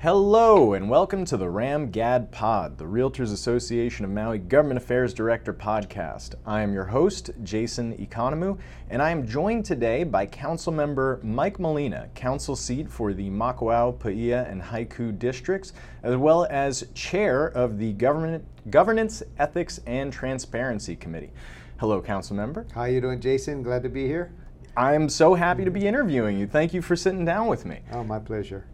Hello, and welcome to the Ram Gad Pod, the Realtors Association of Maui Government Affairs Director podcast. I am your host, Jason Economou, and I am joined today by Council Member Mike Molina, council seat for the Makawao, Paia, and Haiku districts, as well as chair of the Government, Governance, Ethics, and Transparency Committee. Hello, Council Member. How you doing, Jason? Glad to be here. I'm so happy to be interviewing you. Thank you for sitting down with me. Oh, my pleasure.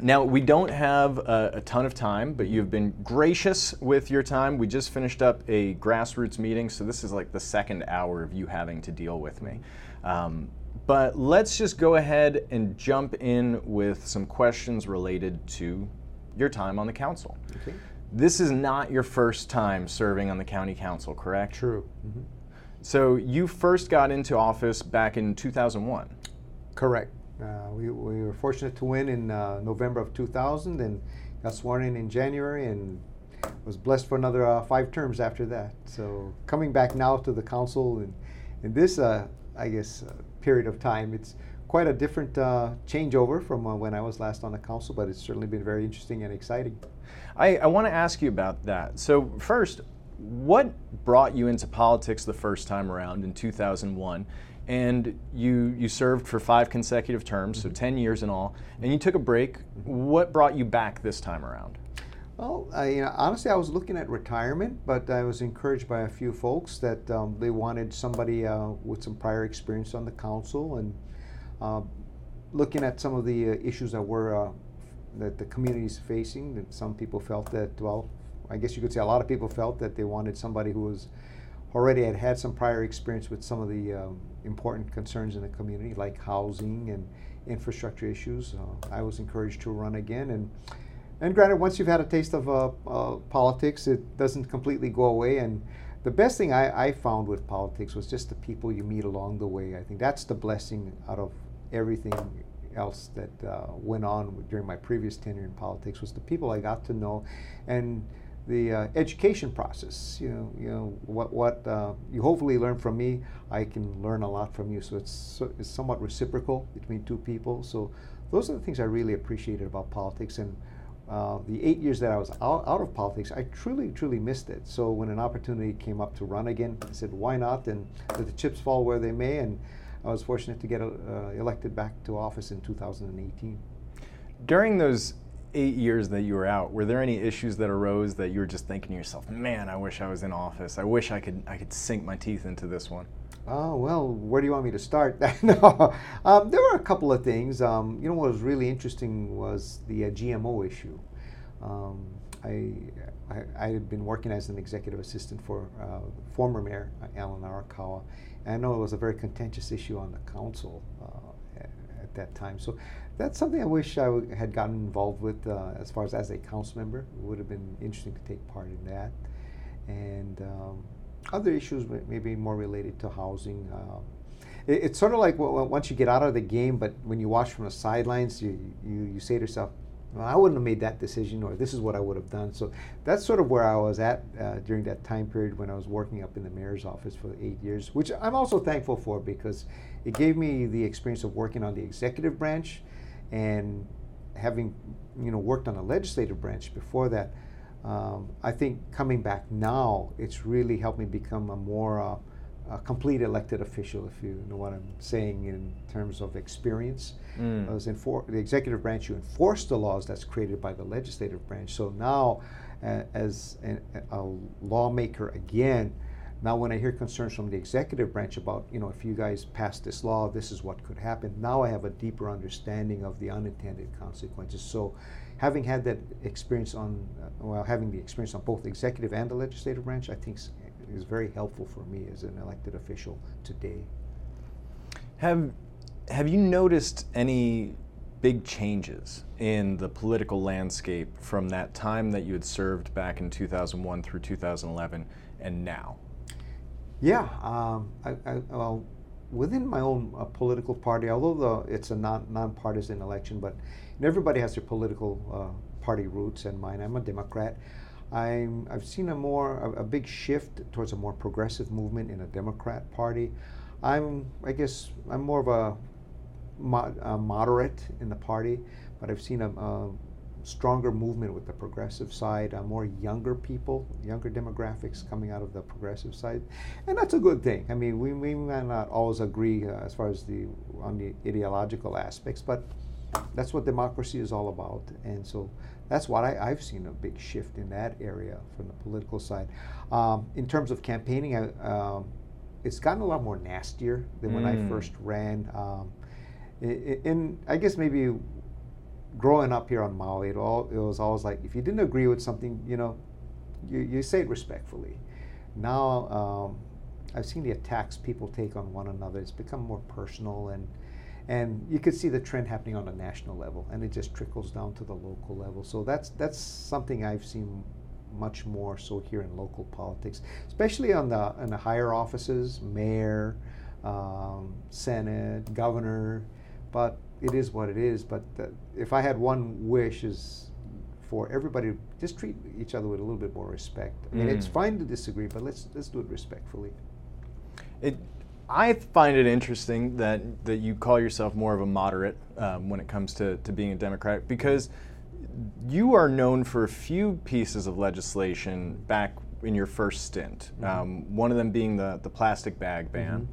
Now, we don't have a, a, ton of time, but you've been gracious with your time. We just finished up a grassroots meeting, so this is like the second hour of you having to deal with me. Um, but let's just go ahead and jump in with some questions related to your time on the council. Okay. This is not your first time serving on the county council, correct? True. Mm-hmm. So you first got into office back in 2001. Correct. Uh, we, we were fortunate to win in uh, November of 2000 and got sworn in in January and was blessed for another uh, five terms after that. So coming back now to the council and in this, uh, I guess, uh, period of time, it's quite a different uh, changeover from when I was last on the council, but it's certainly been very interesting and exciting. I, I want to ask you about that. So first, what brought you into politics the first time around in 2001? And you you served for five consecutive terms, so mm-hmm. 10 years in all, and you took a break. What brought you back this time around? Well, I, you know, honestly, I was looking at retirement, but I was encouraged by a few folks that um, they wanted somebody uh, with some prior experience on the council, and uh, looking at some of the uh, issues that were uh, that the community is facing. That some people felt that, well, I guess you could say a lot of people felt that they wanted somebody who was already had had some prior experience with some of the um, important concerns in the community, like housing and infrastructure issues. Uh, I was encouraged to run again, and and granted, once you've had a taste of uh, uh, politics, it doesn't completely go away. And the best thing I, I, found with politics was just the people you meet along the way. I think that's the blessing out of everything else that uh, went on during my previous tenure in politics was the people I got to know, and the uh, education process. You know, you know what what uh, you hopefully learn from me, I can learn a lot from you. So it's so, it's somewhat reciprocal between two people. So those are the things I really appreciated about politics. And uh, the eight years that I was out, out of politics, I truly truly missed it. So when an opportunity came up to run again, I said, why not? And let the chips fall where they may. And I was fortunate to get uh, elected back to office in 2018. During those eight years that you were out, were there any issues that arose that you were just thinking to yourself, "Man, I wish I was in office. I wish I could I could sink my teeth into this one." Oh well, where do you want me to start? no, um, there were a couple of things. Um, you know, what was really interesting was the uh, GMO issue. Um, I, I, I had been working as an executive assistant for uh, former mayor Alan Arakawa, and I know it was a very contentious issue on the council uh, at, at that time. So that's something I wish I w- had gotten involved with uh, as far as as a council member. It would have been interesting to take part in that. And um, other issues maybe more related to housing. Uh, it, it's sort of like w- once you get out of the game, but when you watch from the sidelines, you, you, you say to yourself, well, I wouldn't have made that decision, or this is what I would have done. So that's sort of where I was at uh, during that time period when I was working up in the mayor's office for eight years, which I'm also thankful for because it gave me the experience of working on the executive branch and having you know worked on a legislative branch before that, um, I think coming back now, it's really helped me become a more uh, a complete elected official, if you know what I'm saying in terms of experience. Mm. As enfor- the executive branch, you enforce the laws that's created by the legislative branch. So now, uh, as a, a lawmaker again, now, when I hear concerns from the executive branch about, you know, if you guys pass this law, this is what could happen, now I have a deeper understanding of the unintended consequences. So, having had that experience on, uh, well, having the experience on both the executive and the legislative branch, I think is very helpful for me as an elected official today. Have Have you noticed any big changes in the political landscape from that time that you had served back in 2001 through 2011 and now? Yeah, um, I, I, well, within my own uh, political party, although the, it's a non, nonpartisan election, but everybody has their political uh, party roots, and mine, I'm a Democrat. I'm, I've seen a more a, a, big shift towards a more progressive movement in a Democrat Party. I'm I guess I'm more of a, mo- a moderate in the party, but I've seen a, a stronger movement with the progressive side, uh, more younger people, younger demographics coming out of the progressive side, and that's a good thing. I mean, we, we might not always agree uh, as far as the on the ideological aspects, but that's what democracy is all about, and so that's what I, have seen a big shift in that area from the political side. Um, in terms of campaigning, I, um, it's gotten a lot more nastier than when I mm. first ran. Um, in, I guess maybe growing up here on Maui, it, all, it was always like if you didn't agree with something, you know, you, you say it respectfully. Now um, I've seen the attacks people take on one another. It's become more personal and and you could see the trend happening on a national level, and it just trickles down to the local level. So that's that's something I've seen much more so here in local politics, especially on the in the higher offices, mayor, um, senate, governor. But it is what it is. But the, if I had one wish is for everybody to just treat each other with a little bit more respect. I mean, mm. it's fine to disagree, but let's let's do it respectfully. It, I find it interesting that that you call yourself more of a moderate um, when it comes to, to being a Democrat because you are known for a few pieces of legislation back in your first stint. Mm-hmm. Um, one of them being the, the plastic bag ban.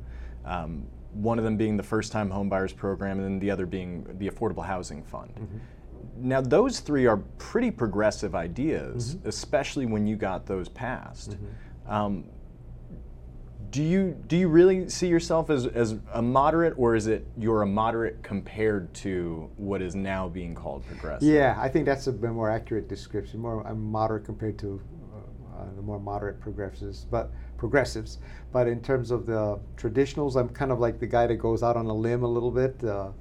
Mm-hmm. Um, one of them being the first time homebuyers program, and then the other being the Affordable Housing Fund. Mm-hmm. Now, those three are pretty progressive ideas, mm-hmm. especially when you got those passed. Mm-hmm. Um, do you do you really see yourself as, as a moderate, or is it you're a moderate compared to what is now being called progressive? Yeah, I think that's a more accurate description. More I'm moderate compared to uh, the more moderate progressives, but progressives. But in terms of the traditionals, I'm kind of like the guy that goes out on a limb a little bit. Uh,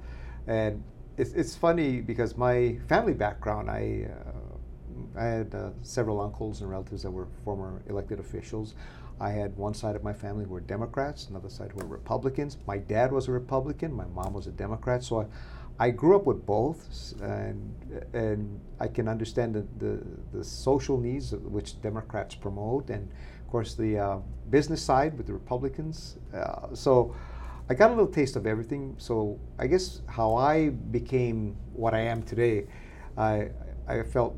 and it's, it's funny because my family background, I, uh, I had uh, several uncles and relatives that were former elected officials. I had one side of my family who were Democrats, another side who were Republicans. My dad was a Republican, my mom was a Democrat. So I, I grew up with both, and, and I can understand the, the, the social needs which Democrats promote, and course, the uh, business side with the Republicans. Uh, so I got a little taste of everything. So I guess how I became what I am today, I, I felt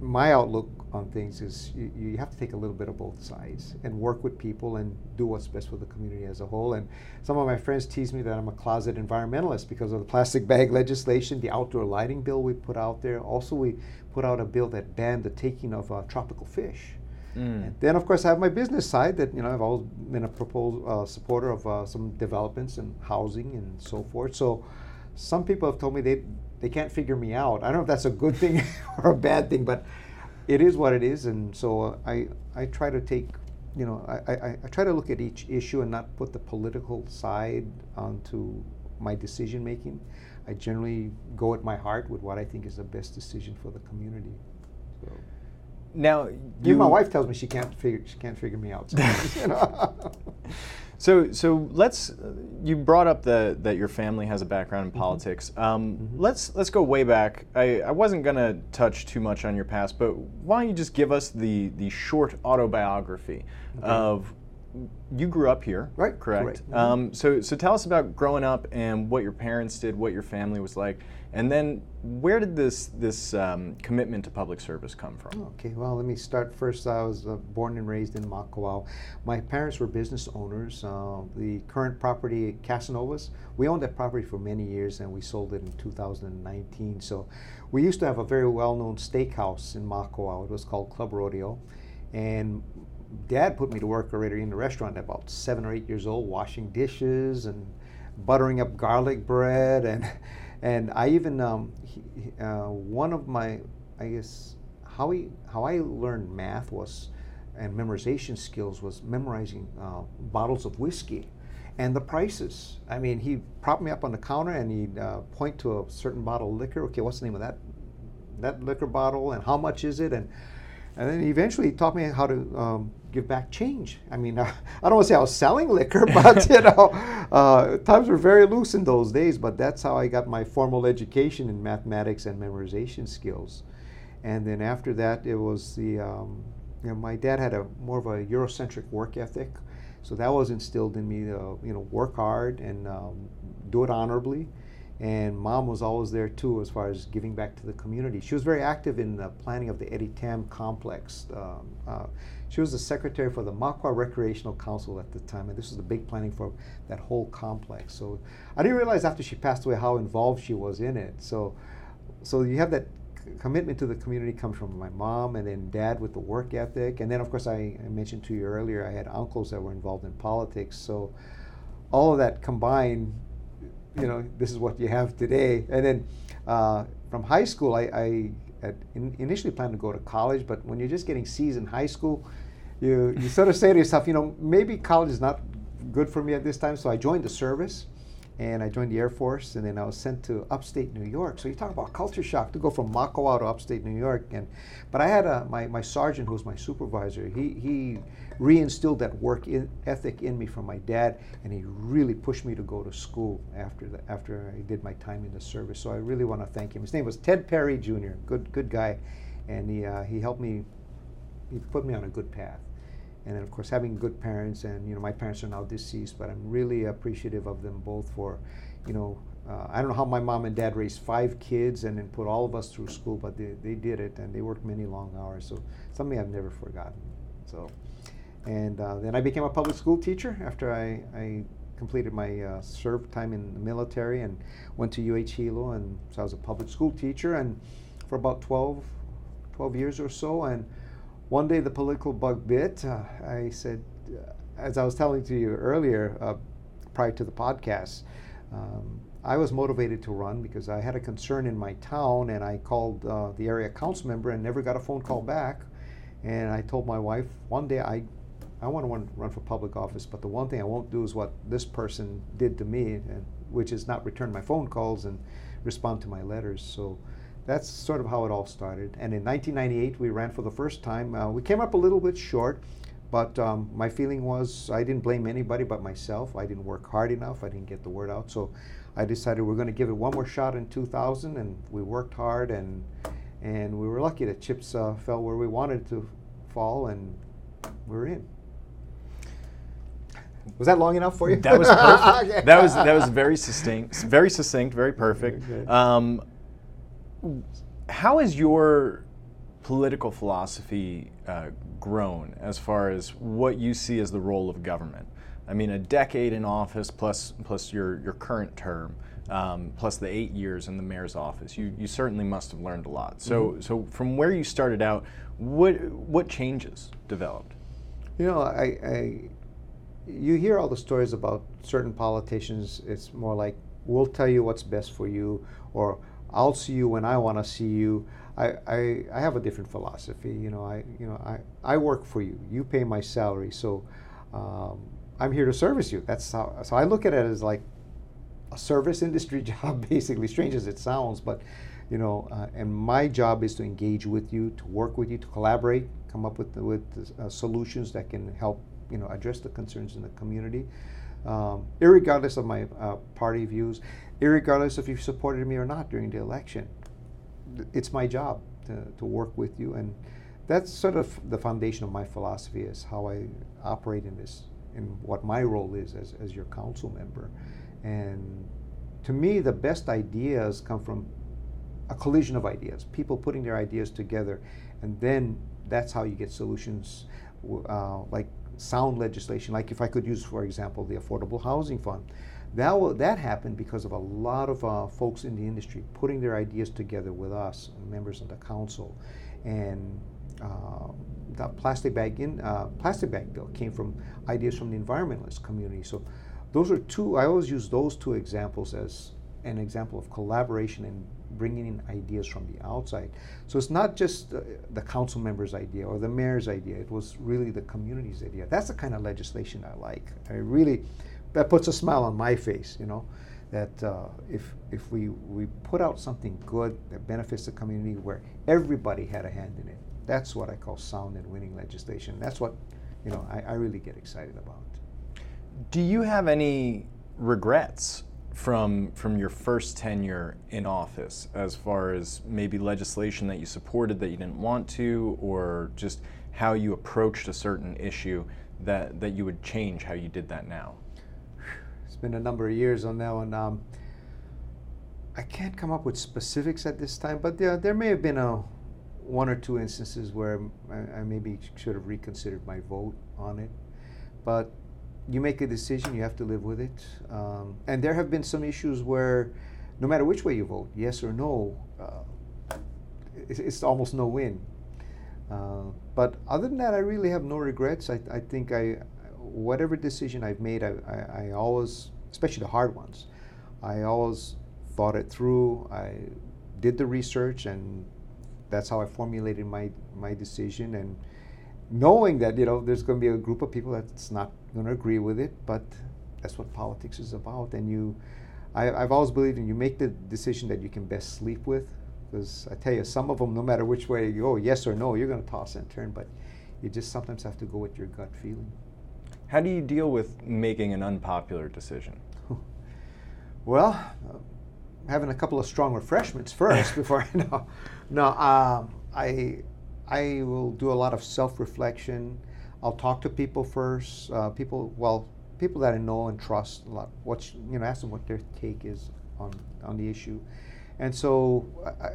my outlook on things is you, you, have to take a little bit of both sides and work with people and do what's best for the community as a whole. And some of my friends tease me that I'm a closet environmentalist because of the plastic bag legislation, the outdoor lighting bill we put out there. Also, we put out a bill that banned the taking of uh, tropical fish. Mm. then, of course, I have my business side that you know I've always been a propos- uh, supporter of uh, some developments and housing and so forth. So, some people have told me they they can't figure me out. I don't know if that's a good thing or a bad thing, but it is what it is. And so uh, I I try to take you know I, I, I try to look at each issue and not put the political side onto my decision making. I generally go at my heart with what I think is the best decision for the community. So. Now, you, my wife tells me she can't figure she can't figure me out. you know? so, so let's. You brought up the, that your family has a background in mm-hmm. politics. Um, mm-hmm. Let's let's go way back. I, I wasn't gonna touch too much on your past, but why don't you just give us the the short autobiography okay. of you grew up here, right? Correct. Mm-hmm. Um, so, so tell us about growing up and what your parents did, what your family was like, and then where did this this um, commitment to public service come from? Okay, well, let me start first. I was uh, born and raised in Makawao. My parents were business owners. Uh, the current property, Casanovas, we owned that property for many years, and we sold it in 2019. So, we used to have a very well-known steakhouse in Makawao. It was called Club Rodeo, and dad put me to work already in the restaurant at about seven or eight years old, washing dishes and buttering up garlic bread, and and I even um, he, uh, one of my I guess how we how I learned math was and memorization skills was memorizing uh, bottles of whiskey and the prices. I mean, he propped me up on the counter and he'd uh, point to a certain bottle of liquor. Okay, what's the name of that that liquor bottle and how much is it and and then eventually he taught me how to um, give back change. I mean, uh, I don't want to say I was selling liquor, but you know, uh, times were very loose in those days. But that's how I got my formal education in mathematics and memorization skills. And then after that, it was the um, you know, my dad had a more of a Eurocentric work ethic, so that was instilled in me. Uh, you know, work hard and um, do it honorably. And mom was always there too, as far as giving back to the community. She was very active in the planning of the Eddie Tam complex. Um, uh, she was the secretary for the Makawao Recreational Council at the time, and this was the big planning for that whole complex. So I didn't realize after she passed away how involved she was in it. So, so you have that commitment to the community comes from my mom and then dad with the work ethic. And then, of course, I, I, mentioned to you earlier, I had uncles that were involved in politics. So all of that combined, you know, this is what you have today. And then uh, from high school, I, I in, initially planned to go to college, but when you're just getting C's in high school, you, you sort of say to yourself, you know, maybe college is not good for me at this time. So I joined the service and I joined the Air Force, and then I was sent to upstate New York. So you talk about culture shock to go from Makawao to upstate New York, and but I had a, my my sergeant who was my supervisor. He he reinstilled that work in, ethic in me from my dad, and he really pushed me to go to school after the, after I did my time in the service. So I really want to thank him. His name was Ted Perry Jr. Good good guy, and he uh, he helped me. He put me on a good path and then of course having good parents and you know my parents are now deceased but i'm really appreciative of them both for you know uh, i don't know how my mom and dad raised five kids and then put all of us through school but they, they did it and they worked many long hours. So something i've never forgotten so. And uh, then i became a public school teacher after i, I completed my uh, serve time in the military and went to uh hilo and so i was a public school teacher and for about 12 12 years or so and one day the political bug bit. Uh, I said, uh, as I was telling to you earlier, uh, prior to the podcast, um, I was motivated to run because I had a concern in my town and I called uh, the area council member and never got a phone call back. And I told my wife, one day I, I want to run for public office, but the one thing I won't do is what this person did to me, and, which is not return my phone calls and respond to my letters. So that's sort of how it all started. And in 1998, we ran for the first time. Uh, we came up a little bit short, but um, my feeling was I didn't blame anybody but myself. I didn't work hard enough. I didn't get the word out. So I decided we're going to give it one more shot in 2000, and we worked hard, and and we were lucky that chips uh, fell where we wanted to fall, and we're in. Was that long enough for you? That was perfect. that was that was very succinct, very succinct, very perfect. Okay. Um, how has your political philosophy uh, grown as far as what you see as the role of government? I mean, a decade in office plus plus your your current term, um, plus the eight years in the mayor's office. You you certainly must have learned a lot. So mm-hmm. so from where you started out, what what changes developed? You know, I, I you hear all the stories about certain politicians. It's more like we'll tell you what's best for you, or I'll see you when I want to see you. I, I, I have a different philosophy. You know, I you know I, I work for you. You pay my salary, so um, I'm here to service you. That's how. So I look at it as like a service industry job, basically. Strange as it sounds, but you know, uh, and my job is to engage with you, to work with you, to collaborate, come up with with uh, solutions that can help you know address the concerns in the community, um, regardless of my uh, party views irregardless if you supported me or not during the election. It's my job to, to work with you, and that's sort of the foundation of my philosophy is how I operate in this, in what my role is as, as your council member. And to me, the best ideas come from a collision of ideas, people putting their ideas together, and then that's how you get solutions uh, like sound legislation. Like if I could use, for example, the Affordable Housing Fund. That, that happened because of a lot of uh, folks in the industry putting their ideas together with us, members of the council. And uh, the plastic bag in uh, plastic bag bill came from ideas from the environmentalist community. So those are two. I always use those two examples as an example of collaboration and bringing in ideas from the outside. So it's not just the, the council member's idea or the mayor's idea. It was really the community's idea. That's the kind of legislation I like. I really that puts a smile on my face, you know, that uh, if, if we, we put out something good that benefits the community where everybody had a hand in it, that's what I call sound and winning legislation. That's what, you know, I, I really get excited about. Do you have any regrets from from your first tenure in office as far as maybe legislation that you supported that you didn't want to or just how you approached a certain issue that that you would change how you did that now it's been a number of years on that one. Um, I can't come up with specifics at this time, but there, there may have been a one or two instances where I, I maybe should have reconsidered my vote on it. But you make a decision, you have to live with it. Um, and there have been some issues where, no matter which way you vote, yes or no, uh, it's, it's, almost no win. Uh, but other than that, I really have no regrets. I, I think I, whatever decision I've made, I, I, I always, especially the hard ones, I always thought it through. I did the research, and that's how I formulated my my decision. And knowing that you know there's going to be a group of people that's not going to agree with it, but that's what politics is about. And you, I, have always believed in you make the decision that you can best sleep with. Because I tell you, some of them, no matter which way you go, yes or no, you're going to toss and turn. But you just sometimes have to go with your gut feeling. How do you deal with making an unpopular decision? well, uh, having a couple of strong refreshments first before I know. No, um, I I will do a lot of self-reflection. I'll talk to people first. Uh, people, well, people that I know and trust. A lot. What you know, ask them what their take is on on the issue, and so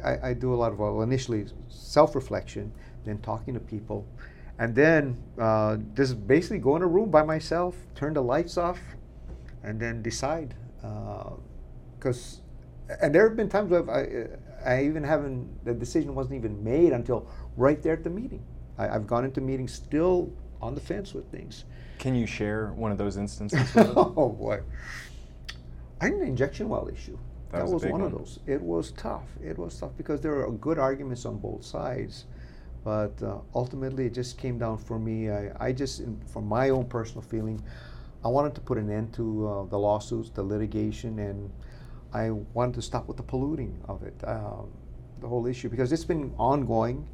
I, I do a lot of well, initially self-reflection, then talking to people, and then uh, just basically go in a room by myself, turn the lights off, and then decide. Because, uh, and there have been times where I, I even haven't, the decision wasn't even made until right there at the meeting. I, have gone into meetings still on the fence with things. Can you share one of those instances? oh boy, I had an injection well issue. That, that was, was one, one, of those. It was tough. It was tough because there were good arguments on both sides, but uh, ultimately it just came down for me. I, I just, in, from my own personal feeling, I wanted to put an end to uh, the lawsuits, the litigation, and I wanted to stop with the polluting of it, um, the whole issue, because it's been ongoing.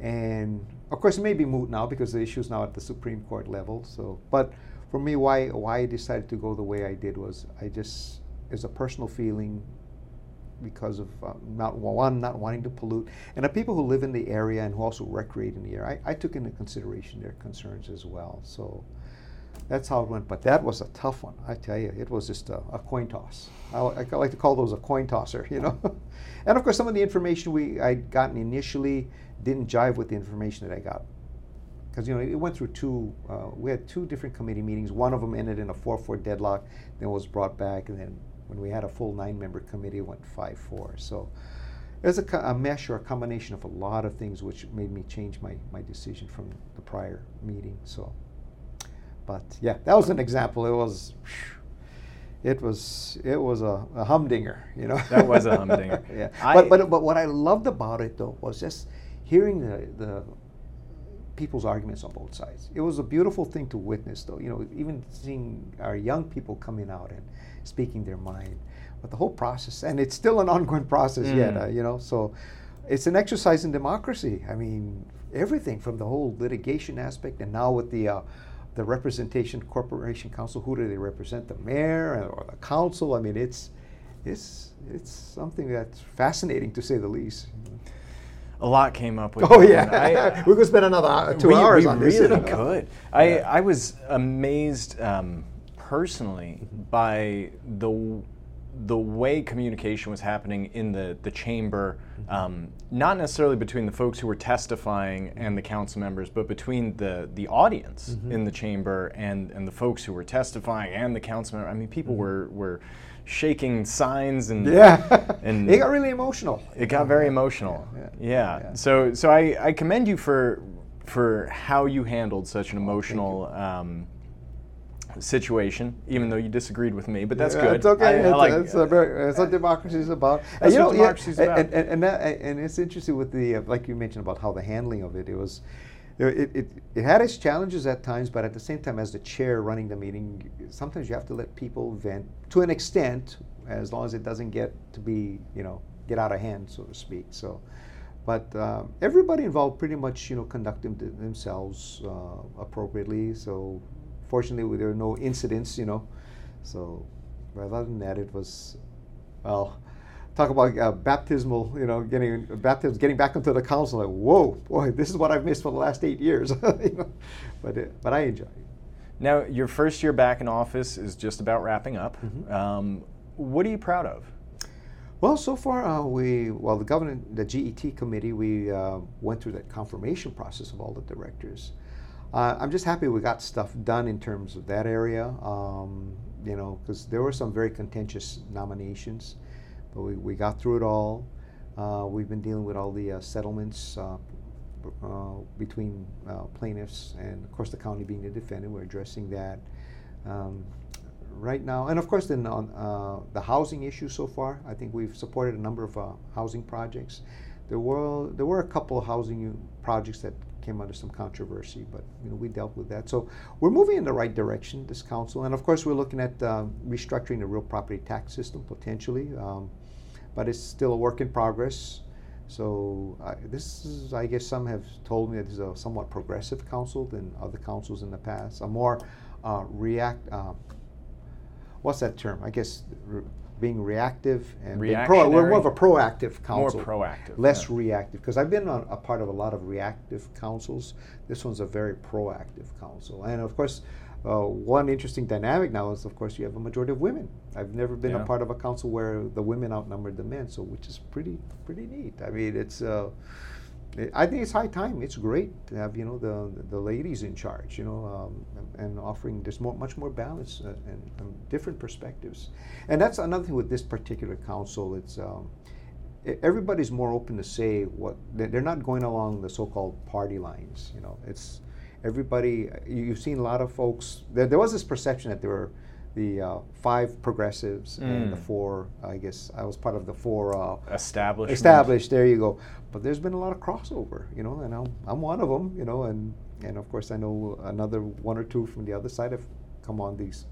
And of course, it may be moot now because the issue is now at the Supreme Court level. So, but for me, why why I decided to go the way I did was I just it's a personal feeling because of um, not one not wanting to pollute, and the people who live in the area and who also recreate in the area. I, I took into consideration their concerns as well. So that's how it went. But that was a tough one. I tell you, it was just a, a coin toss. I, I, like to call those a coin tosser, you know. and of course, some of the information we I'd gotten initially didn't jive with the information that I got. Because you know it went through two. Uh, we had two different committee meetings. One of them ended in a four-four deadlock, then was brought back, and then when we had a full nine-member committee, it went five-four. So there's a, a, mesh or a combination of a lot of things which made me change my, my decision from the prior meeting. So. But yeah, that was an example. It was, it was, it was a, a humdinger, you know. That was a humdinger. yeah. I, but, but but what I loved about it though was just hearing the the people's arguments on both sides. It was a beautiful thing to witness, though. You know, even seeing our young people coming out and speaking their mind. But the whole process, and it's still an ongoing process mm. yet. Uh, you know, so it's an exercise in democracy. I mean, everything from the whole litigation aspect, and now with the uh, the representation corporation counsel who do they represent the mayor or the council i mean it's it's it's something that's fascinating to say the least a lot came up with oh yeah we could spend another two we, hours we on really this could I, I was amazed um, personally by the the way communication was happening in the, the chamber, mm-hmm. um, not necessarily between the folks who were testifying and the council members, but between the, the audience mm-hmm. in the chamber and, and the folks who were testifying and the council members. I mean, people mm-hmm. were, were shaking signs and yeah, and it got really emotional. It got very emotional. Yeah, yeah. yeah. yeah. So so I, I commend you for for how you handled such an oh, emotional. Um, situation, even though you disagreed with me, but that's yeah, good. It's okay. I, it's, I like, it's, a very, it's what democracy is about. That's you know, what democracy is about. And, and, and, that, and, it's interesting with the, uh, like you mentioned about how the handling of it, it was, it, it, it had its challenges at times, but at the same time, as the chair running the meeting, sometimes you have to let people vent to an extent, as long as it doesn't get to be, you know, get out of hand, so to speak. So, but uh, everybody involved pretty much, you know, conducted themselves uh, appropriately. So fortunately, there were no incidents, you know. So, but other than that, it was, well, talk about uh, baptismal, you know, getting baptism, getting back into the council. Like, whoa, boy, this is what I've missed for the last eight years. you know? But it, but I enjoy it. Now, your first year back in office is just about wrapping up. Mm-hmm. Um, what are you proud of? Well, so far uh, we well the governor, the GET committee, we uh, went through that confirmation process of all the directors. Uh, I'm just happy we got stuff done in terms of that area. Um, you know, because there were some very contentious nominations, but we, we got through it all. Uh, we've been dealing with all the uh, settlements uh, uh, between uh, plaintiffs and, of course, the county being the defendant. We're addressing that. Um, right now, and of course, then on uh, the housing issue so far, I think we've supported a number of housing projects. There were there were a couple of housing projects that came under some controversy, but you know we dealt with that. So we're moving in the right direction, this council, and of course we're looking at uh, restructuring the real property tax system potentially, um, but it's still a work in progress. So I, this is, I guess, some have told me that this is a somewhat progressive council than other councils in the past, a more uh, react. Uh, what's that term? I guess re- being reactive and being pro- we're more of a proactive council. More proactive. Less yeah. reactive. Because I've been on, a part of a lot of reactive councils. This one's a very proactive council. And of course, uh, one interesting dynamic now is, of course, you have a majority of women. I've never been Yeah. a part of a council where the women outnumbered the men, so which is pretty pretty neat. I mean, it's. Uh, it- I think it's high time. It's great to have you know the the ladies in charge, you know, um, and, offering there's more much more balance uh, and, and different perspectives, and that's another thing with this particular council. It's um, everybody's more open to say what they're they're not going along the so-called party lines. You know, it's everybody. you- You've seen a lot of folks. There, there was this perception that there were the uh, five progressives and the Mm. four. I guess I was part of the four. Uh, Established. established. There you go. But there's been a lot of crossover, you know, and I'm, I'm one of them, you know, and and of course I know another one or two from the other side have come on these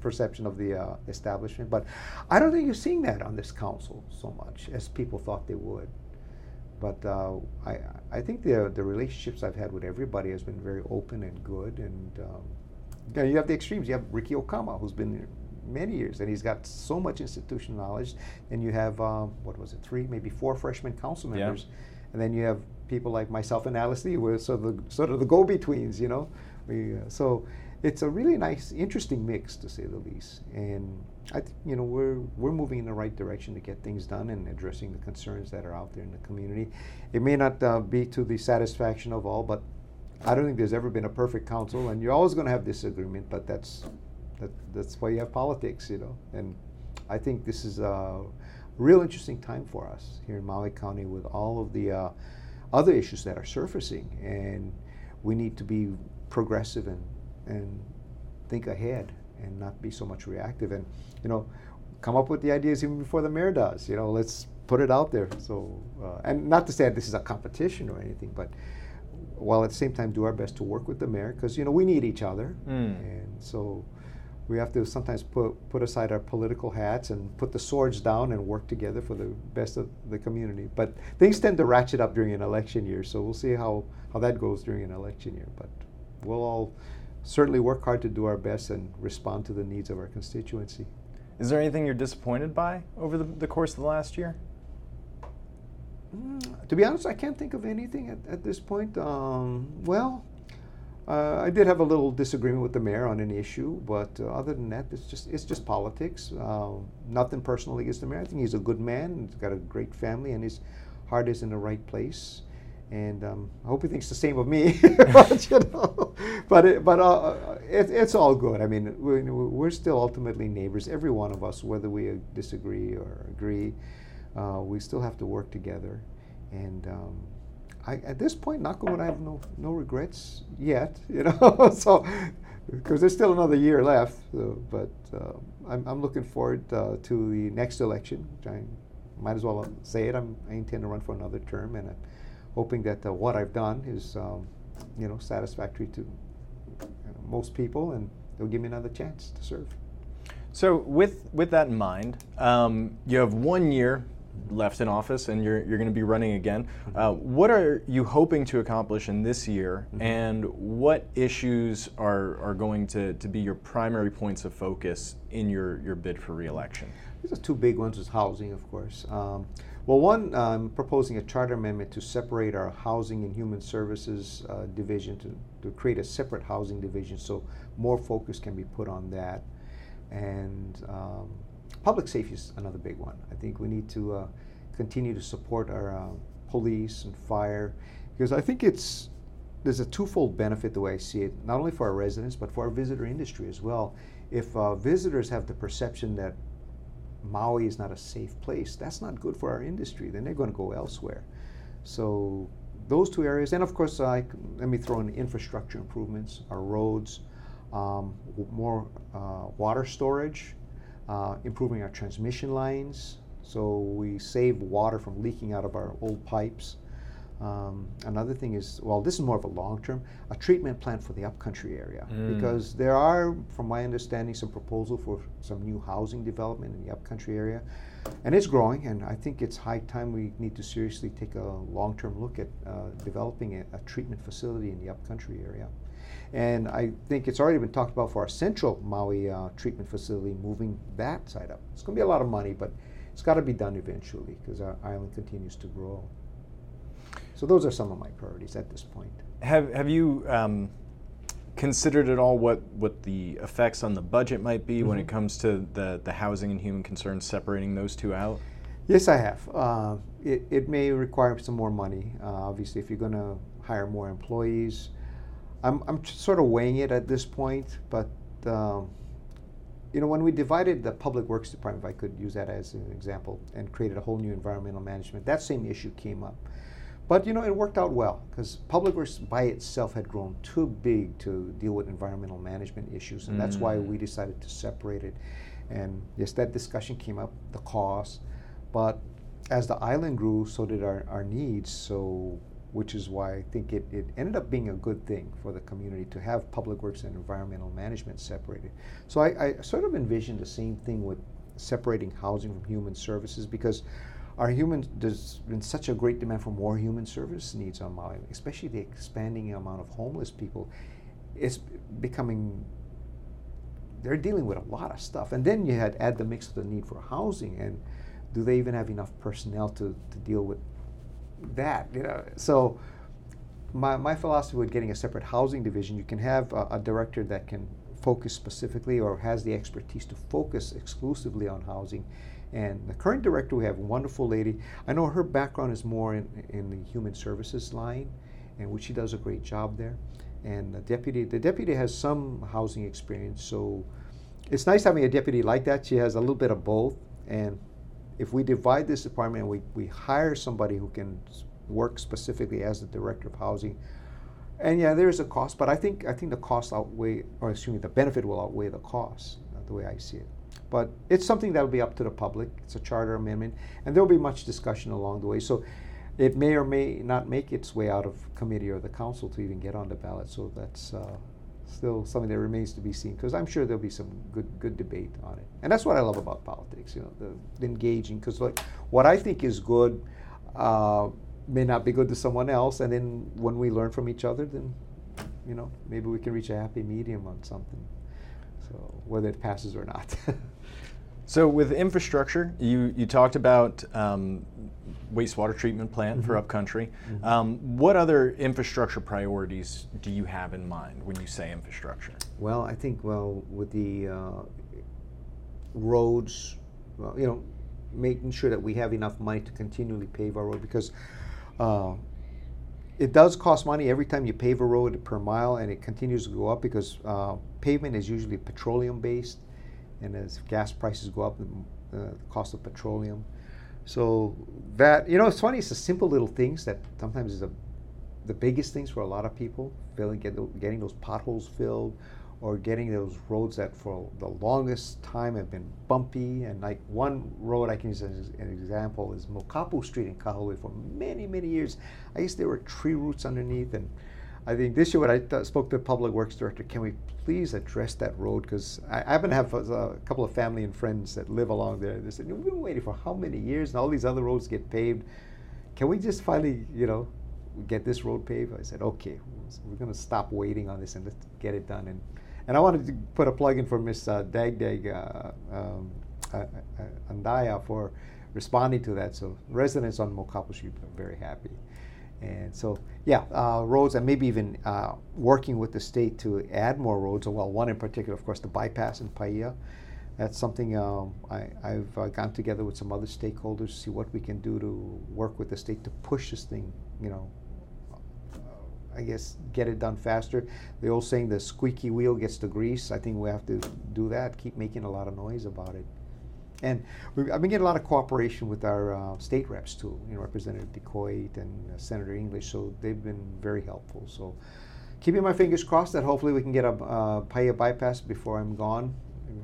perception of the uh, establishment. But I don't think you're seeing that on this council so much as people thought they would. But uh, I I think the the relationships I've had with everybody has been very open and good. And um, you, know, you have the extremes. You have Riki Hokama, who's been here many years, and he's got so much institutional knowledge. And you have um, what was it, three, maybe four freshman council Yeah. members, and then you have people like myself and Alice Lee, who are sort of the, sort of the go-betweens. You know, we, uh, so it's a really nice, interesting mix to say the least. And I, th- you know, we're we're moving in the right direction to get things done and addressing the concerns that are out there in the community. It may not uh, be to the satisfaction of all, but I don't think there's ever been a perfect council, and you're always going to have disagreement. But that's that, that's why you have politics, you know. And I think this is a real interesting time for us here in Maui County with all of the uh, other issues that are surfacing, and we need to be progressive and and think ahead and not be so much reactive and you know come up with the ideas even before the mayor does you know let's put it out there. So uh, and not to say that this is a competition or anything but while at the same time do our best to work with the mayor because you know we need each other. Mm. and so we have to sometimes put put aside our political hats and put the swords down and work together for the best of the community. But things tend to ratchet up during an election year so we'll see how how that goes during an election year. But we'll all certainly work hard to do our best and respond to the needs of our constituency Is there anything you're disappointed by over the, the course of the last year? Mm, to be honest, I can't think of anything at, at this point. Um, well, uh, I did have a little disagreement with the mayor on an issue, but uh, other than that, it's just it's just politics. Um, nothing personal against the mayor. I think he's a good man. He's got a great family, and his heart is in the right place. And um, I hope he thinks the same of me. but you know, but it, but uh, uh, it, it's all good. I mean, we're, we're still ultimately neighbors. Every one of us, whether we uh, disagree or agree, uh, we still have to work together. And um, I, at this point, on wood, I have no no regrets yet. You know, so because there's still another year left. So, but uh, I'm, I'm looking forward uh, to the next election. I might as well say it. I'm, I intend to run for another term, and I'm hoping that uh, what I've done is, um, you know, satisfactory to most people, and they'll give me another chance to serve. So, with with that in mind, um, you have one year left in office, and you're you're going to be running again. Uh, what are you hoping to accomplish in this year, and what issues are are going to, to be your primary points of focus in your, your bid for reelection? These are two big ones is housing, of course. Um, well, one, I'm proposing a charter amendment to separate our housing and human services uh, division to, to create a separate housing division so more focus can be put on that. And um, public safety is another big one. I think we need to uh, continue to support our uh, police and fire because I think it's there's a twofold benefit the way I see it, not only for our residents but for our visitor industry as well. If uh, visitors have the perception that Maui is not a safe place, that's not good for our industry. Then they're going to go elsewhere. So those two areas, and of course, I, let me throw in infrastructure improvements, our roads, um, more uh, water storage, uh, improving our transmission lines, so we save water from leaking out of our old pipes. Um, another thing is, well, this is more of a long term, a treatment plant for the upcountry area. Mm. Because there are, from my understanding, some proposal for some new housing development in the upcountry area. And it's growing, and I think it's high time we need to seriously take a long term look at uh, developing a, a, treatment facility in the upcountry area. And I think it's already been talked about for our central Maui uh, treatment facility, moving that side up. It's going to be a lot of money, but it's got to be done eventually because our island continues to grow. So those are some of my priorities at this point. Have Have you um, considered at all what what the effects on the budget might be mm-hmm. when it mm-hmm. comes to the the housing and human concerns, separating those two out? Yes, I have. Uh, it, it may require some more money. Uh, obviously, if you're going to hire more employees, I'm, I'm sort of weighing it at this point. But um, you know, when we divided the public works department, if I could use that as an example, and created a whole new environmental management, that same issue came up. But you know, it worked out well because public works by itself had grown too big to deal with environmental management issues, and mm. that's why we mm. decided to separate it. And yes, that discussion came up, the cost, but as the island grew, so did our, our needs. So, which is why I think it, it ended up being a good thing for the community to have public works and environmental management separated. So I, I sort of envisioned the same thing with separating housing from human services because our human there's been such a great demand for more human service needs on Maui, especially the expanding amount of homeless people. It's becoming they're dealing with a lot of stuff, and then you had add the mix of the need for housing, and do they even have enough personnel to, to deal with that? You know, so my, my philosophy with getting a separate housing division, you can have a, a director that can focus specifically or has the expertise to focus exclusively on housing and the current director, we have a wonderful lady. I know her background is more in, in the human services line, and which she does a great job there. And the deputy, the deputy has some housing experience, so it's nice having a deputy like that. She has a little bit of both. And if we divide this department and we, we hire somebody who can work specifically as the director of housing, and yeah, there is a cost, but I think I think the cost outweigh, or excuse me, the benefit will outweigh the cost, uh, the way I see it. But it's something that'll be up to the public. It's a charter amendment, and there'll be much discussion along the way. So it may or may not make its way out of committee or the council to even get on the ballot. So that's uh, still something that remains to be seen because I'm sure there'll be some good good debate on it. And that's what I love about politics. You know, the, the engaging because like what I think is good. Uh, may not be good to someone else, and then when we learn from each other, then you know maybe we can reach a happy medium on something. So whether it passes or not. So with infrastructure, you, you talked about um, wastewater treatment plant mm-hmm. for upcountry. Mm-hmm. Um, what other infrastructure priorities do you have in mind when you say infrastructure? Well, I think well with the uh, roads, well, you know, making sure that we have enough money to continually pave our road because uh, it does cost money every time you pave a road per mile, and it continues to go up because uh, pavement is usually petroleum based and as gas prices go up, the uh, cost of petroleum. So that you know, it's funny. It's the simple little things that sometimes is a, the biggest things for a lot of people. Filling, get, getting those potholes filled, or getting those roads that for the longest time have been bumpy. And like one road I can use as an example is Mokapu Street in Kahului. For many many years, I used there were tree roots underneath and I think this year when I th- spoke to the public works director, can we please address that road? Because I, I, happen to have a, a, couple of family and friends that live along there. They said, we've been waiting for how many years and all these other roads get paved. Can we just finally, you know, get this road paved? I said, okay, we're going to stop waiting on this and let's get it done. And, and I wanted to put a plug in for Miss uh, Dagdag uh, um, uh, uh, Andaya for responding to that. So residents on Mokapu Street are very happy. And so, yeah, uh, roads and maybe even uh, working with the state to add more roads. Well, one in particular, of course, the bypass in Paia. that's something um, I, I've uh, gotten together with some other stakeholders to see what we can do to work with the state to push this thing, you know, I guess get it done faster. The old saying, the squeaky wheel gets the grease. I think we have to do that, keep making a lot of noise about it. And I've been getting a lot of cooperation with our uh, state reps too, you know, Representative DeCoite and uh, Senator English, so they've been very helpful. So keeping my fingers crossed that hopefully we can get a uh, Paia bypass before I'm gone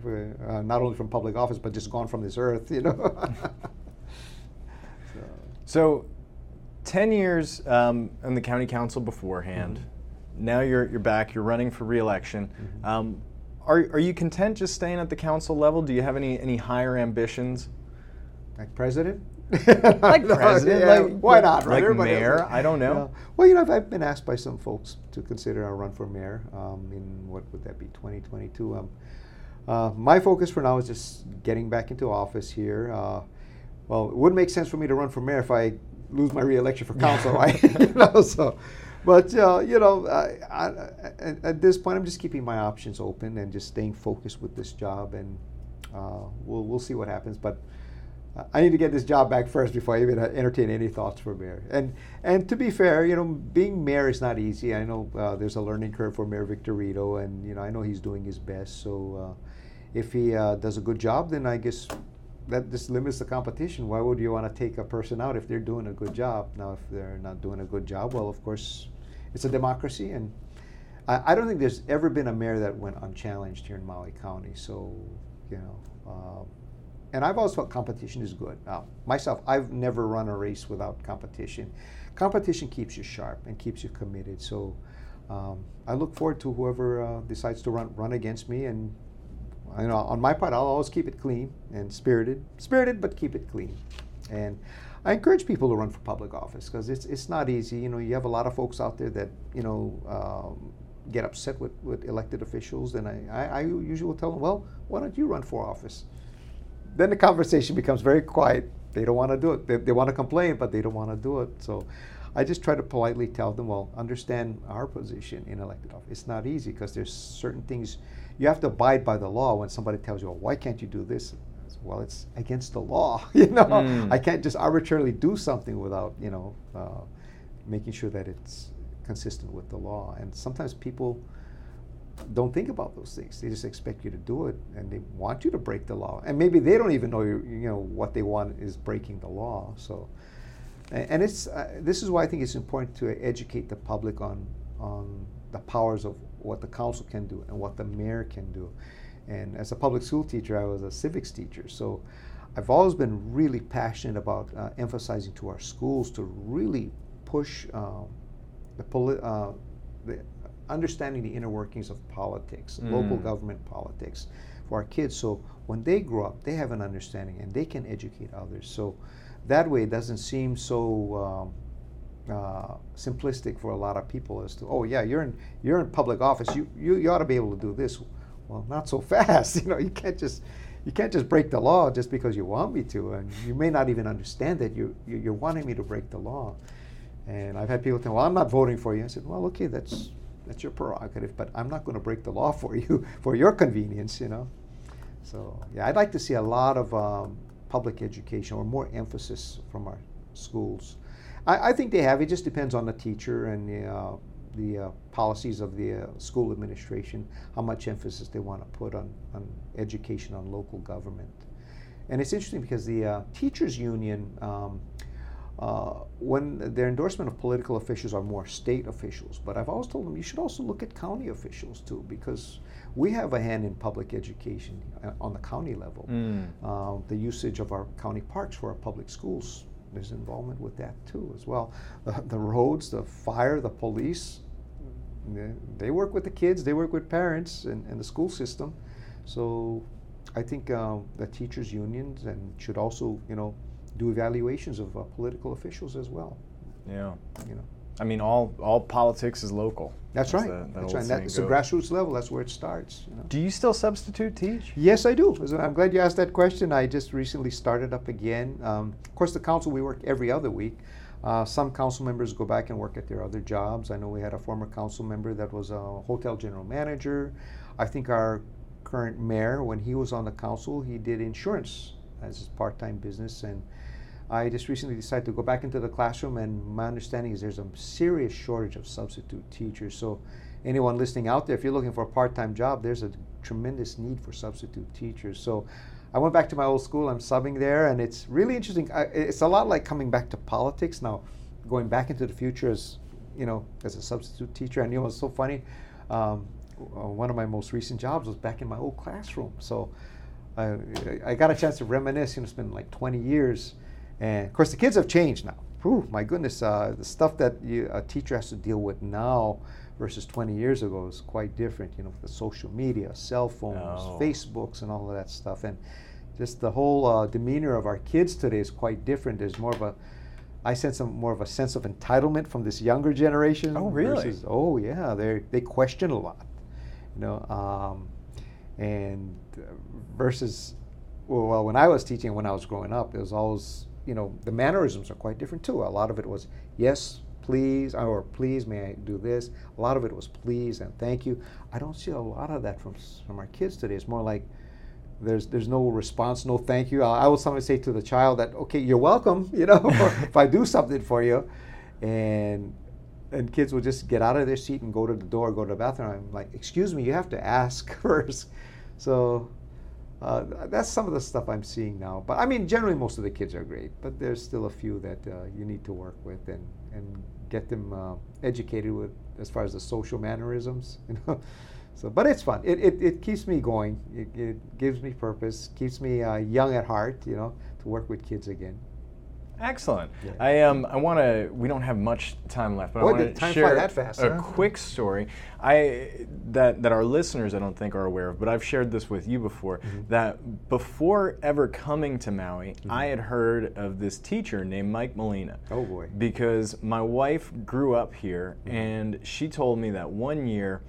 uh, not only from public office, but just gone from this earth, you know. so. so. 10 years um, in the county council beforehand. Mm-hmm. Now you're, you're back, you're running for reelection. Mm-hmm. Um, are, are you content just staying at the council level? Do you have any, any higher ambitions? Like president? like president? yeah, like, why not? Like mayor? I don't know. Yeah. Well, you know, I've, I've, been asked by some folks to consider a run for mayor um, in what would that be, 2022? Um, uh, my focus for now is just getting back into office here. Uh, well, it wouldn't make sense for me to run for mayor if I lose my reelection for council, right? you know, so, but uh, you know, I, I, at this point, I'm just keeping my options open and just staying focused with this job, and uh, we'll we'll see what happens. But I need to get this job back first before I even entertain any thoughts for mayor. And and to be fair, you know, being mayor is not easy. I know uh, there's a learning curve for Mayor Victorino, and you know, I know he's doing his best. So uh, if he uh, does a good job, then I guess that just limits the competition. Why would you want to take a person out if they're doing a good job? Now, if they're not doing a good job, well, of course, it's a democracy, and I, I don't think there's ever been a mayor that went unchallenged here in Maui County. So, you know. Uh, and I've always felt competition is good. Now, myself, I've never run a race without competition. Competition keeps you sharp and keeps you committed. So um, I look forward to whoever uh, decides to run run against me, and you know, on my part, I'll always keep it clean and spirited, spirited, but keep it clean. And I encourage people to run for public office because it's it's not easy. You know, you have a lot of folks out there that you know um, get upset with, with elected officials, and I, I, I usually tell them, well, why don't you run for office? Then the conversation becomes very quiet. They don't want to do it. They, they want to complain, but they don't want to do it. So I just try to politely tell them, well, understand our position in elected office. It's not easy because there's certain things you have to abide by the law when somebody tells you, well, why can't you do this? Well, it's against the law. you know, mm. I can't just arbitrarily do something without, you know, uh, making sure that it's consistent with the law. And sometimes people don't think about those things. They just expect you to do it, and they want you to break the law. And maybe they don't even know you, you know what they want is breaking the law. So, and it's uh, this is why I think it's important to educate the public on on the powers of what the council can do and what the mayor can do. And as a public school teacher, I was a civics teacher, so I've always been really passionate about uh, emphasizing to our schools to really push um, the, poli- uh, the understanding the inner workings of politics, mm. local government politics for our kids. So when they grow up, they have an understanding and they can educate others. So that way, it doesn't seem so um, uh, simplistic for a lot of people as to oh yeah you're in you're in public office. You, you you ought to be able to do this. Well not so fast. You know you can't just you can't just break the law just because you want me to. And you may not even understand that you, you are wanting me to break the law. And I've had people tell well I'm not voting for you. I said well okay that's that's your prerogative but I'm not going to break the law for you for your convenience you know? So yeah I'd like to see a lot of um, public education or more emphasis from our schools I, I, think they have. It just depends on the teacher and the, uh, the uh, policies of the uh, school administration, how much emphasis they want to put on, on education, on local government. And it's interesting because the uh, teachers' union, um, uh, when their endorsement of political officials are more state officials, but I've always told them you should also look at county officials too, because we have a hand in public education uh, on the county level. Mm. the usage of our county parks for our public schools there's involvement with that too as well. Uh, the roads, the fire, the police, they, they, work with the kids, they work with parents and, and the school system. So I think uh, the teachers' unions and should also, you know, do evaluations of uh, political officials as well. Yeah. You know. I mean, all all politics is local. That's, right. that that's right. that's the grassroots level. That's where it starts. You know? Do you still substitute teach? Yes, I do. I'm glad you asked that question. I just recently started up again. Um, of course, the council we work every other week. Uh, some council members go back and work at their other jobs. I know we had a former council member that was a hotel general manager. I think our current mayor, when he was on the council, he did insurance as his part-time business, and I just recently decided to go back into the classroom. And my understanding is there's a serious shortage of substitute teachers. So, anyone listening out there, if you're looking for a part-time job, there's a tremendous need for substitute teachers. So, I went back to my old school. I'm subbing there, and it's really interesting. I, it's a lot like coming back to politics now, going back into the future as you know as a substitute teacher. And you know what's so funny? Um, one of my most recent jobs was back in my old classroom. So I, I got a chance to reminisce. You know, it's been like 20 years, and of course the kids have changed now. Whew, my goodness, uh, the stuff that you, a teacher has to deal with now versus 20 years ago is quite different. You know, the social media, cell phones, oh. Facebooks, and all of that stuff, and just the whole uh, demeanor of our kids today is quite different. There's more of a I sense some more of a sense of entitlement from this younger generation. Oh, really? Versus, oh, yeah. They they question a lot, you know. Um, and uh, versus, well, when I was teaching, when I was growing up, it was always, you know, the mannerisms are quite different too. A lot of it was yes, please, or please, may I do this. A lot of it was please and thank you. I don't see a lot of that from from our kids today. It's more like there's there's no response, no thank you. I, I will sometimes say to the child that okay, you're welcome, you know, if I do something for you, and and kids will just get out of their seat and go to the door, go to the bathroom. I'm like, excuse me, you have to ask first. So uh, that's some of the stuff I'm seeing now. But I mean, generally most of the kids are great, but there's still a few that uh, you need to work with and and get them uh, educated with as far as the social mannerisms, you know. So, but it's fun. It, it, it keeps me going. It, it gives me purpose. Keeps me uh, young at heart. You know, to work with kids again. Excellent. Yeah. I um I want to. We don't have much time left, but Boy, I want to share that fast, a huh? quick story. I that that our listeners I don't think are aware of, but I've shared this with you before. Mm-hmm. That before ever coming to Maui, mm-hmm. I had heard of this teacher named Mike Molina. Oh boy! Because my wife grew up here, mm-hmm. and she told me that one year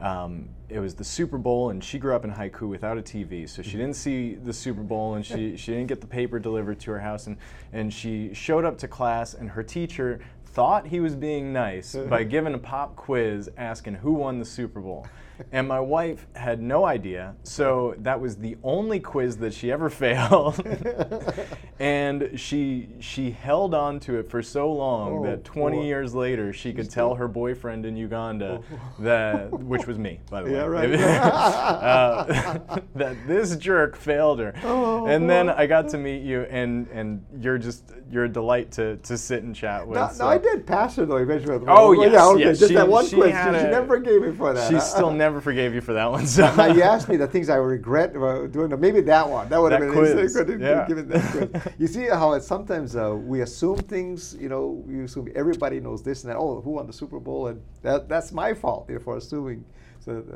um, it was the Super Bowl, and she grew up in Haiku without a TV, so she didn't see the Super Bowl, and she, she didn't get the paper delivered to her house, and, and she showed up to class, and her teacher thought he was being nice by giving a pop quiz asking who won the Super Bowl and my wife had no idea. So that was the only quiz that she ever failed. and she she held on to it for so long oh, that 20 boy. years later she could tell her boyfriend in Uganda oh. that which was me by the yeah, way. Right. uh, that this jerk failed her. Oh, and then I got to meet you and and you're just you're a delight to, to sit and chat with. No, so. no I did pass her though eventually. Oh yes, yeah, okay. yes. Just she, that one she quiz. She, she, never forgave me for that. She still never never forgave you for that one. So you asked me the things I regret doing. Maybe that one. That would have been quiz. Good, yeah. Given that quiz. You see how it, sometimes uh, we assume things. You know, we assume everybody knows this and that. Oh, who won the Super Bowl? And that, that's my fault you know, for assuming.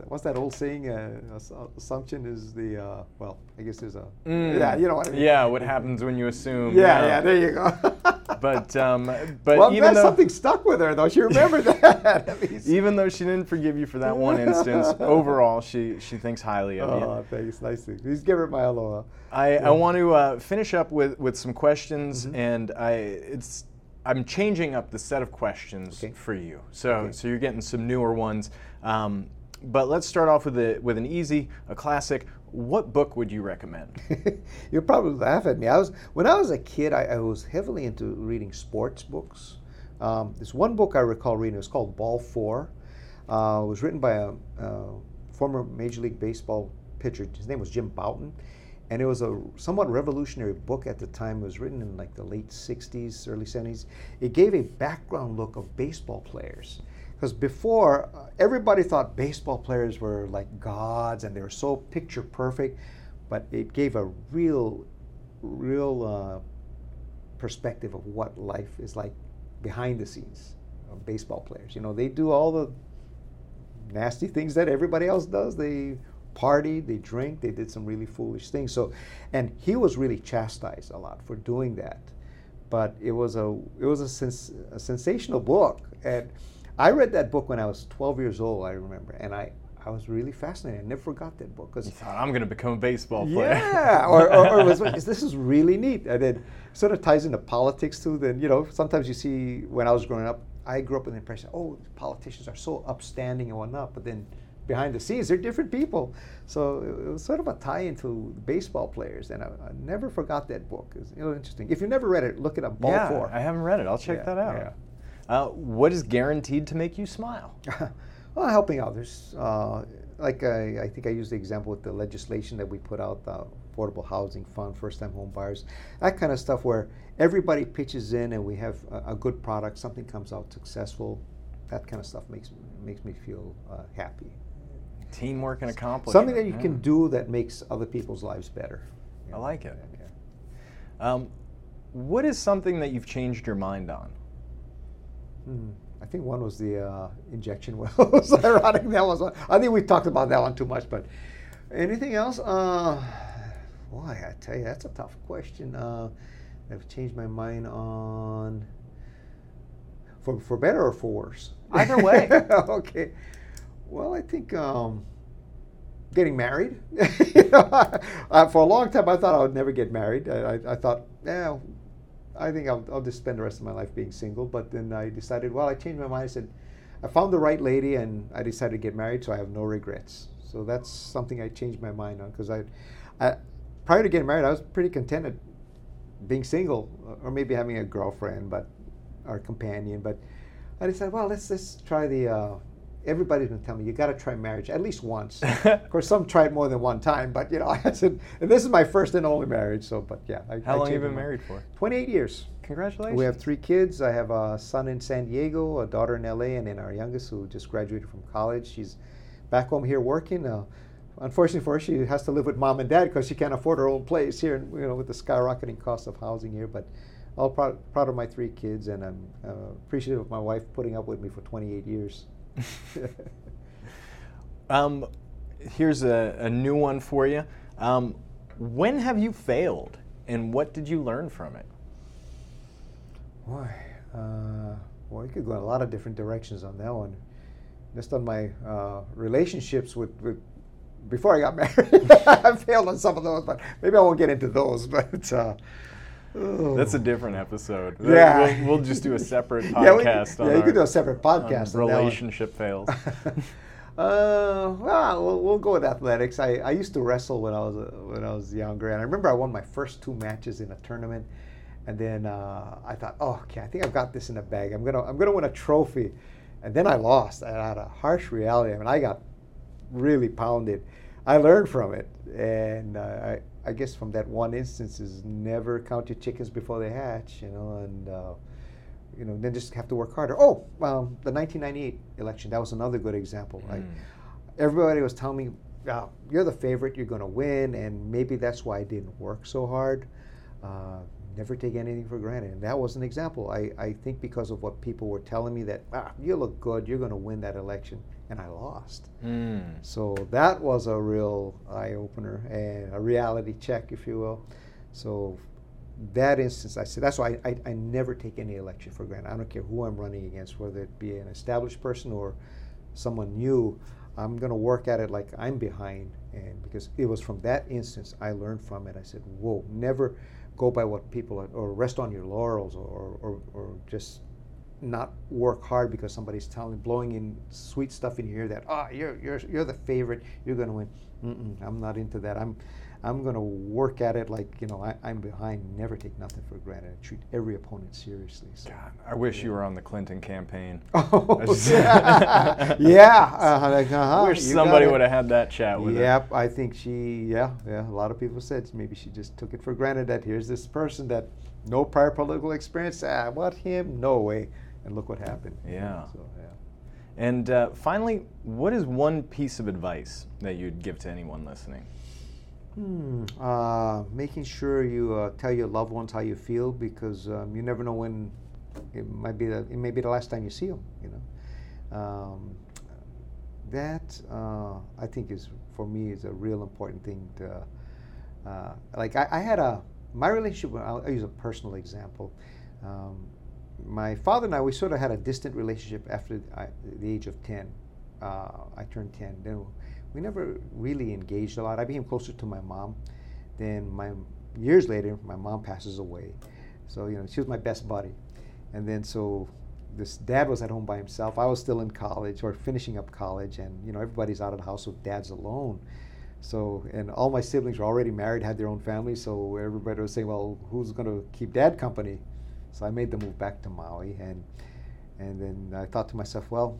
What's that old saying? Uh, assumption is the uh, well. I guess there's a mm. yeah. You know what I mean? Yeah. What happens when you assume? Yeah. Yeah. There you go. but um, but well, even though something stuck with her though, she remembered that. even though she didn't forgive you for that one instance, overall she she thinks highly of you. Oh, thanks. Nice to please give her my aloha. I, yeah. I want to uh, finish up with with some questions, mm-hmm. and I it's I'm changing up the set of questions okay. for you. So okay. so you're getting some newer ones. Um, but let's start off with a, with an easy, a classic. What book would you recommend? You'll probably laugh at me. I was when I was a kid, I, I was heavily into reading sports books. Um, there's one book I recall reading. Was called Ball Four. Uh, it was written by a, a, former Major League Baseball pitcher. His name was Jim Bouton, and it was a somewhat revolutionary book at the time. It was written in like the late '60s, early '70s. It gave a background look of baseball players because before, uh, everybody thought baseball players were like gods and they were so picture perfect, but it gave a real, real uh, perspective of what life is like behind the scenes of baseball players. You know, they do all the nasty things that everybody else does. They party, they drink, they did some really foolish things. So, and he was really chastised a lot for doing that. But it was a it was a, sens- a sensational book, and I read that book when I was 12 years old, I remember, and I, I was really fascinated. I never forgot that book. Cause thought, I'm going to become a baseball player. Yeah, or, or, or was, this is really neat. And then sort of ties into politics too. Then, you know, sometimes you see when I was growing up, I grew up with the impression, oh, politicians are so upstanding and whatnot, but then behind the scenes, they're different people. So it was sort of a tie into baseball players, and I, I never forgot that book. It's you know, interesting. If you never read it, look it up. Ball yeah, Four. I haven't read it. I'll check Yeah, that out. yeah. Uh, what is guaranteed to make you smile? well, helping others. Uh, like I, I think I used the example with the legislation that we put out, the affordable housing fund, first-time home buyers, that kind of stuff where everybody pitches in and we have a, a good product, something comes out successful. That kind of stuff makes makes me feel uh, happy. Teamwork and accomplishment. Something that you yeah. can do that makes other people's lives better. I like it. Yeah. Um, what is something that you've changed your mind on? Hmm. I think one was the uh, injection wells. Ironic that was one. I think we talked about that one too much. But anything else? Uh, boy, I tell you, that's a tough question. Uh, I've changed my mind on for for better or for worse. Either way. okay. Well, I think um, getting married. You know, uh, for a long time, I thought I would never get married. I, I, I thought, yeah, I think I'll, I'll just spend the rest of my life being single. But then I decided, well, I changed my mind. I said, I found the right lady, and I decided to get married, so I have no regrets. So that's something I changed my mind on because I, I, prior to getting married, I was pretty contented being single, or maybe having a girlfriend, but or companion. But I decided, well, let's let's try the. Uh, everybody's been telling me you got to try marriage at least once. of course, some try it more than one time, but you know, I said, and this is my first and only marriage. So, but yeah, I, How I long have you been married for? Twenty-eight years. Congratulations. We have three kids. I have a son in San Diego, a daughter in LA, and then our youngest who just graduated from college. She's back home here working. Uh, unfortunately for her, she has to live with mom and dad because she can't afford her own place here, you know, with the skyrocketing cost of housing here. But all proud, proud of my three kids, and I'm uh, appreciative of my wife putting up with me for 28 years. Um, here's a, a new one for you. Um, when have you failed, and what did you learn from it? Boy, uh, well, you could go in a lot of different directions on that one. Just on my uh, relationships with, with before I got married, I failed on some of those, but maybe I won't get into those. But uh, oh. That's a different episode. Yeah. We'll, we'll just do a separate Yeah, we- podcast on yeah, you could do a separate podcast on that one. relationship fails. Uh, well, we'll, we'll go with athletics. I, I used to wrestle when I was uh, when I was younger, and I remember I won my first two matches in a tournament, and then uh, I thought, oh, okay, I think I've got this in the bag. I'm gonna I'm gonna win a trophy, and then I lost. I had a harsh reality. I mean, I got really pounded. I learned from it, and uh, I I guess from that one instance is never count your chickens before they hatch, you know, and. Uh, you know, then just have to work harder. Oh, um, the 1998 election, that was another good example. Mm. everybody was telling me, oh, you're the favorite, you're going to win, and maybe that's why I didn't work so hard. Uh, never take anything for granted. And that was an example. I, I think because of what people were telling me that, ah, you look good, you're going to win that election, and I lost. Mm. So that was a real eye opener and a reality check, if you will. So that instance, I said that's why I, I, I never take any election for granted. I don't care who I'm running against, whether it be an established person or someone new. I'm going to work at it like I'm behind, and because it was from that instance I learned from it. I said, "Whoa, never go by what people are, or rest on your laurels, or, or, or just not work hard because somebody's telling, blowing in sweet stuff in your ear that ah, you're you're you're the favorite, you're going to win. Mm-mm, I'm not into that. I'm I'm going to work at it like you know I, I'm behind. Never take nothing for granted. I treat every opponent seriously. So. God, I wish you were on the Clinton campaign. Oh, yeah, yeah. Uh, like, uh-huh, wish somebody would have had that chat with her. Yep, I think she. Yeah, yeah. A lot of people said maybe she just took it for granted that here's this person that no prior political experience. Ah, what him? No way. And look what happened. Yeah. So yeah. And uh, finally, what is one piece of advice that you'd give to anyone listening? Hmm. Uh, making sure you uh, tell your loved ones how you feel because um, you never know when it might be the, it may be the last time you see them. You know, um, that uh, I think is for me is a real important thing to. Uh, like I, I had a my relationship. I'll, I'll use a personal example. Um, my father and I, we sort of had a distant relationship after the age of ten. Uh, I turned ten. Then we never really engaged a lot. I became closer to my mom. Then my years later, my mom passes away. So you know, she was my best buddy. And then so this dad was at home by himself. I was still in college or finishing up college, and you know everybody's out of the house, so dad's alone. So, and all my siblings were already married, had their own families. So everybody was saying, "Well, who's going to keep dad company?" So I made the move back to Maui, and and then I thought to myself, "Well,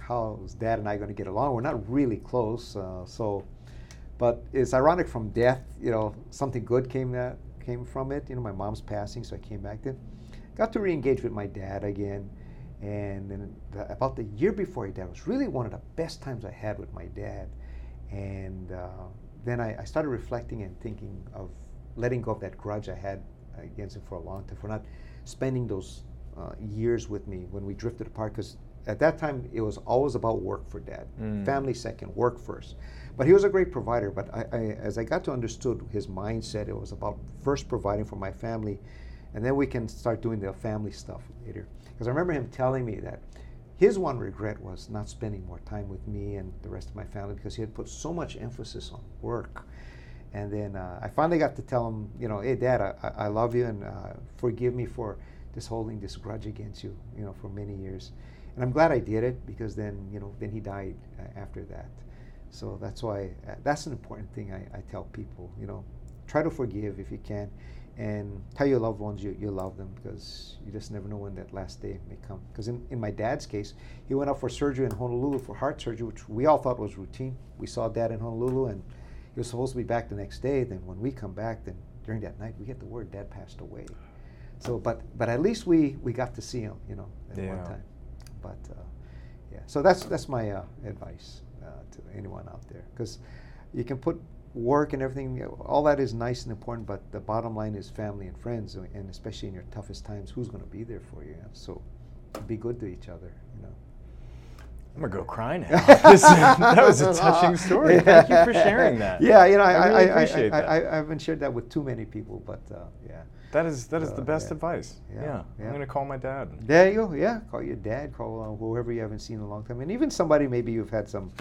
how's dad and I going to get along? We're not really close, uh, so." But it's ironic. From death, you know, something good came that came from it. You know, my mom's passing, so I came back then. Got to re-engage with my dad again, and then the, about the year before he died was really one of the best times I had with my dad. And uh, then I, I, started reflecting and thinking of letting go of that grudge I had against him for a long time for not spending those uh, years with me when we drifted apart. Because at that time it was always about work for dad, mm. family second, work first. But he was a great provider. But I, I, as I got to understood his mindset, it was about first providing for my family, and then we can start doing the family stuff later. Because I remember him telling me that his one regret was not spending more time with me and the rest of my family because he had put so much emphasis on work. And then uh, I finally got to tell him, you know, hey, Dad, I, I love you and uh, forgive me for just holding this grudge against you, you know, for many years. And I'm glad I did it because then, you know, then he died uh, after that. So that's why uh, that's an important thing I, I tell people. You know, try to forgive if you can, and tell your loved ones you, you love them because you just never know when that last day may come. Because in, in my dad's case, he went up for surgery in Honolulu for heart surgery, which we all thought was routine. We saw dad in Honolulu, and was supposed to be back the next day. Then when we come back, then during that night we get the word dad passed away. So, but but at least we we got to see him, you know, at yeah. one time. But uh, yeah, so that's that's my uh, advice to anyone out there because you can put work and everything all that is nice and important but the bottom line is family and friends and especially in your toughest times who's going to be there for you so be good to each other you know I'm gonna go cry now. that was a touching story. Thank you for sharing that. Yeah, you know, I, I, really I, appreciate I, that. I, haven't shared that with too many people, but uh, yeah. That is that is uh, the best yeah. advice. Yeah, yeah. yeah, I'm gonna call my dad. There you go. Yeah, call your dad. Call uh, whoever you haven't seen in a long time, and even somebody maybe you've had some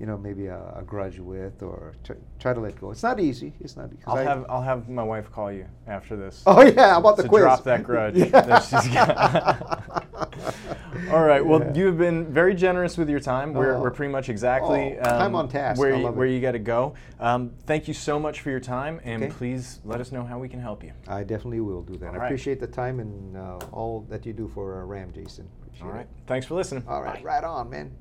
you know, maybe a, a grudge with or try, try, to let go. It's not easy. It's not. I'll I, have I'll have my wife call you after this. Oh yeah, about the to quiz. drop that grudge that she's got. All right. Well, yeah. you've been very generous with your time. We're, oh. we're pretty much exactly oh, um, on task. where you, where you got to go. Um, thank you so much for your time, and okay. please let us know how we can help you. I definitely will do that. All I right. appreciate the time and uh, all that you do for uh, RAM, Jason. Appreciate all right. It. Thanks for listening. All right. Bye. Right on, man.